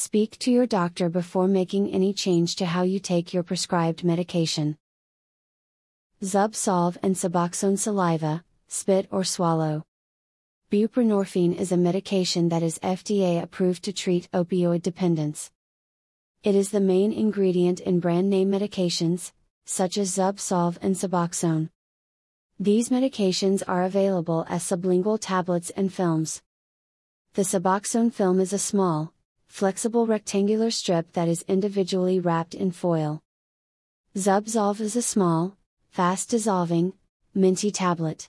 Speak to your doctor before making any change to how you take your prescribed medication. Zubsolv and Suboxone saliva, spit or swallow. Buprenorphine is a medication that is FDA approved to treat opioid dependence. It is the main ingredient in brand name medications, such as Zubsolv and Suboxone. These medications are available as sublingual tablets and films. The Suboxone film is a small, flexible rectangular strip that is individually wrapped in foil. Zubsolv is a small, fast dissolving, minty tablet.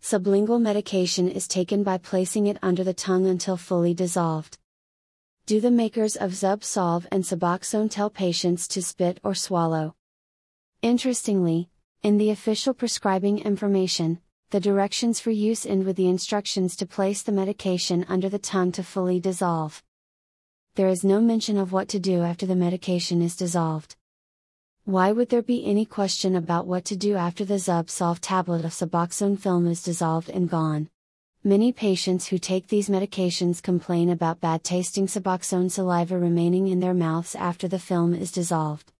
Sublingual medication is taken by placing it under the tongue until fully dissolved. Do the makers of Zubsolv and Suboxone tell patients to spit or swallow? Interestingly, in the official prescribing information, the directions for use end with the instructions to place the medication under the tongue to fully dissolve there is no mention of what to do after the medication is dissolved. Why would there be any question about what to do after the Zubsolv tablet of Suboxone film is dissolved and gone? Many patients who take these medications complain about bad tasting Suboxone saliva remaining in their mouths after the film is dissolved.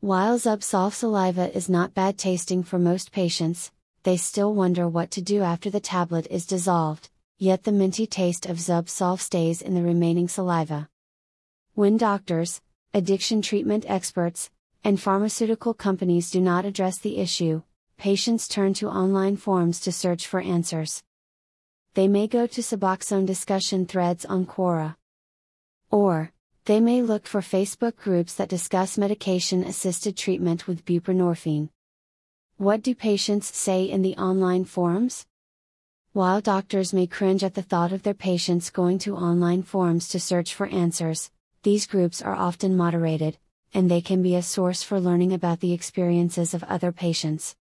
While Zubsolv saliva is not bad tasting for most patients, they still wonder what to do after the tablet is dissolved, yet the minty taste of Zubsolv stays in the remaining saliva. When doctors, addiction treatment experts, and pharmaceutical companies do not address the issue, patients turn to online forums to search for answers. They may go to Suboxone discussion threads on Quora. Or, they may look for Facebook groups that discuss medication assisted treatment with buprenorphine. What do patients say in the online forums? While doctors may cringe at the thought of their patients going to online forums to search for answers, these groups are often moderated, and they can be a source for learning about the experiences of other patients.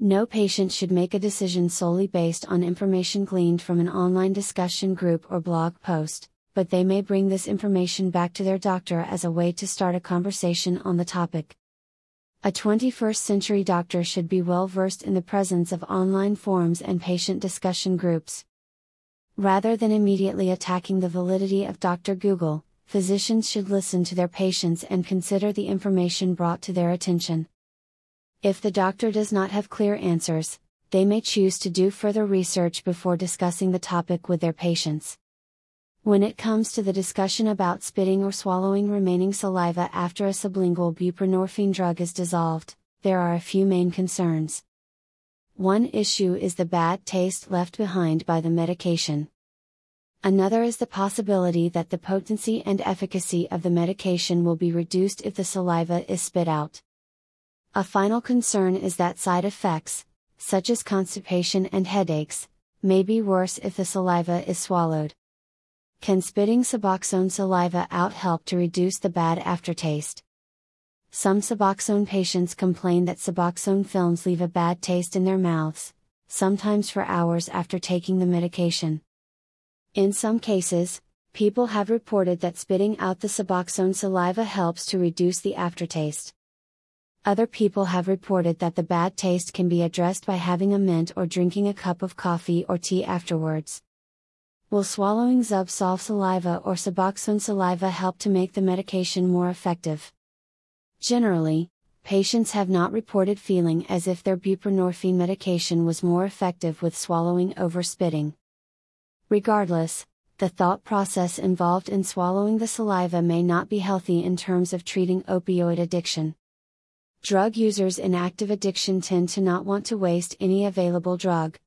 No patient should make a decision solely based on information gleaned from an online discussion group or blog post, but they may bring this information back to their doctor as a way to start a conversation on the topic. A 21st century doctor should be well versed in the presence of online forums and patient discussion groups. Rather than immediately attacking the validity of Dr. Google, physicians should listen to their patients and consider the information brought to their attention. If the doctor does not have clear answers, they may choose to do further research before discussing the topic with their patients. When it comes to the discussion about spitting or swallowing remaining saliva after a sublingual buprenorphine drug is dissolved, there are a few main concerns. One issue is the bad taste left behind by the medication. Another is the possibility that the potency and efficacy of the medication will be reduced if the saliva is spit out. A final concern is that side effects, such as constipation and headaches, may be worse if the saliva is swallowed. Can spitting Suboxone saliva out help to reduce the bad aftertaste? Some Suboxone patients complain that Suboxone films leave a bad taste in their mouths, sometimes for hours after taking the medication. In some cases, people have reported that spitting out the Suboxone saliva helps to reduce the aftertaste. Other people have reported that the bad taste can be addressed by having a mint or drinking a cup of coffee or tea afterwards. Will swallowing Zubsolv saliva or Suboxone saliva help to make the medication more effective? Generally, patients have not reported feeling as if their buprenorphine medication was more effective with swallowing over spitting. Regardless, the thought process involved in swallowing the saliva may not be healthy in terms of treating opioid addiction. Drug users in active addiction tend to not want to waste any available drug,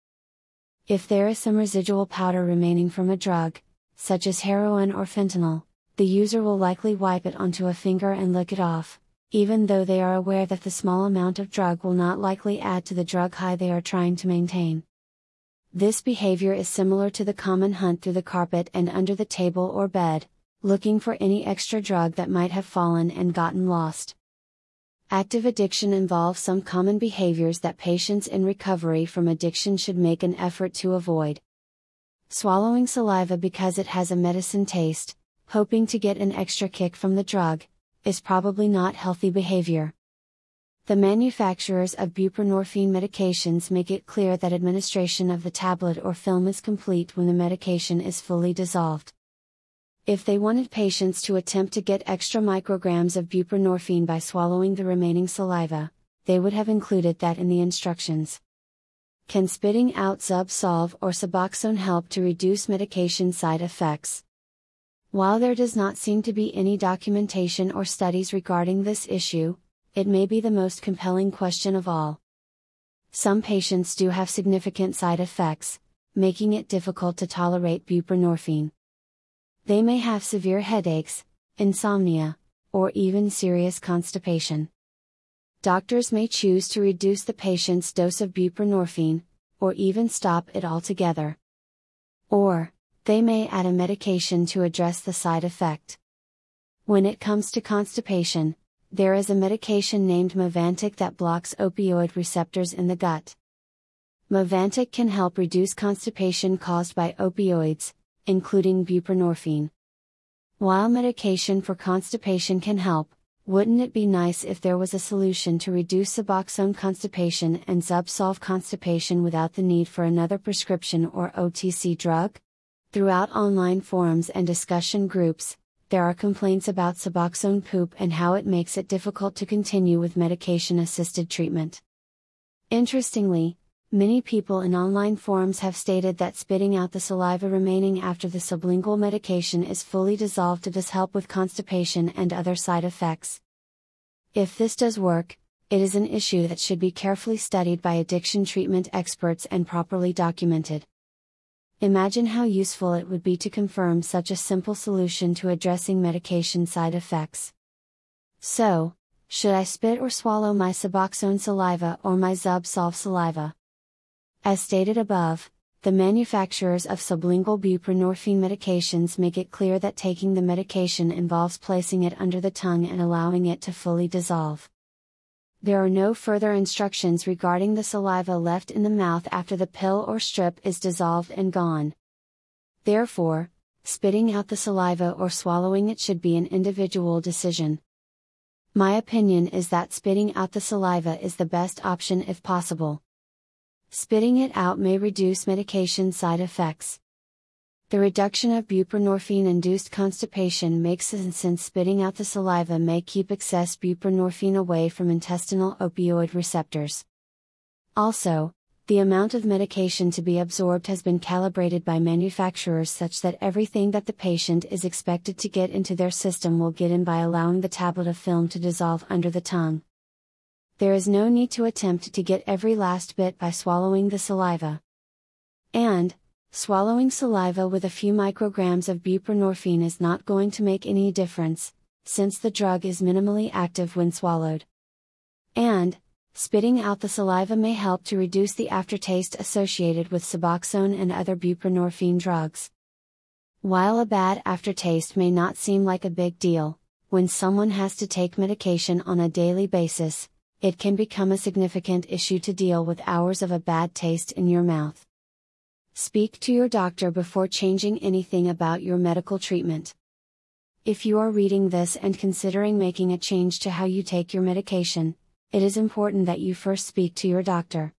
if there is some residual powder remaining from a drug, such as heroin or fentanyl, the user will likely wipe it onto a finger and lick it off, even though they are aware that the small amount of drug will not likely add to the drug high they are trying to maintain. This behavior is similar to the common hunt through the carpet and under the table or bed, looking for any extra drug that might have fallen and gotten lost. Active addiction involves some common behaviors that patients in recovery from addiction should make an effort to avoid. Swallowing saliva because it has a medicine taste, hoping to get an extra kick from the drug, is probably not healthy behavior. The manufacturers of buprenorphine medications make it clear that administration of the tablet or film is complete when the medication is fully dissolved. If they wanted patients to attempt to get extra micrograms of buprenorphine by swallowing the remaining saliva, they would have included that in the instructions. Can spitting out Zubsolv or Suboxone help to reduce medication side effects? While there does not seem to be any documentation or studies regarding this issue, it may be the most compelling question of all. Some patients do have significant side effects, making it difficult to tolerate buprenorphine. They may have severe headaches, insomnia, or even serious constipation. Doctors may choose to reduce the patient's dose of buprenorphine, or even stop it altogether. Or, they may add a medication to address the side effect. When it comes to constipation, there is a medication named Movantik that blocks opioid receptors in the gut. Movantik can help reduce constipation caused by opioids, including buprenorphine. While medication for constipation can help, wouldn't it be nice if there was a solution to reduce Suboxone constipation and Zubsolv constipation without the need for another prescription or OTC drug? Throughout online forums and discussion groups, there are complaints about Suboxone poop and how it makes it difficult to continue with medication assisted treatment. Interestingly, Many people in online forums have stated that spitting out the saliva remaining after the sublingual medication is fully dissolved does help with constipation and other side effects. If this does work, it is an issue that should be carefully studied by addiction treatment experts and properly documented. Imagine how useful it would be to confirm such a simple solution to addressing medication side effects. So, should I spit or swallow my Suboxone saliva or my Zubsolv saliva? As stated above, the manufacturers of sublingual buprenorphine medications make it clear that taking the medication involves placing it under the tongue and allowing it to fully dissolve. There are no further instructions regarding the saliva left in the mouth after the pill or strip is dissolved and gone. Therefore, spitting out the saliva or swallowing it should be an individual decision. My opinion is that spitting out the saliva is the best option if possible. Spitting it out may reduce medication side effects. The reduction of buprenorphine induced constipation makes sense since spitting out the saliva may keep excess buprenorphine away from intestinal opioid receptors. Also, the amount of medication to be absorbed has been calibrated by manufacturers such that everything that the patient is expected to get into their system will get in by allowing the tablet of film to dissolve under the tongue there is no need to attempt to get every last bit by swallowing the saliva. And, swallowing saliva with a few micrograms of buprenorphine is not going to make any difference, since the drug is minimally active when swallowed. And, spitting out the saliva may help to reduce the aftertaste associated with Suboxone and other buprenorphine drugs. While a bad aftertaste may not seem like a big deal, when someone has to take medication on a daily basis, it can become a significant issue to deal with hours of a bad taste in your mouth. Speak to your doctor before changing anything about your medical treatment. If you are reading this and considering making a change to how you take your medication, it is important that you first speak to your doctor.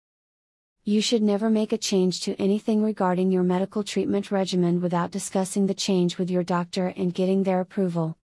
You should never make a change to anything regarding your medical treatment regimen without discussing the change with your doctor and getting their approval.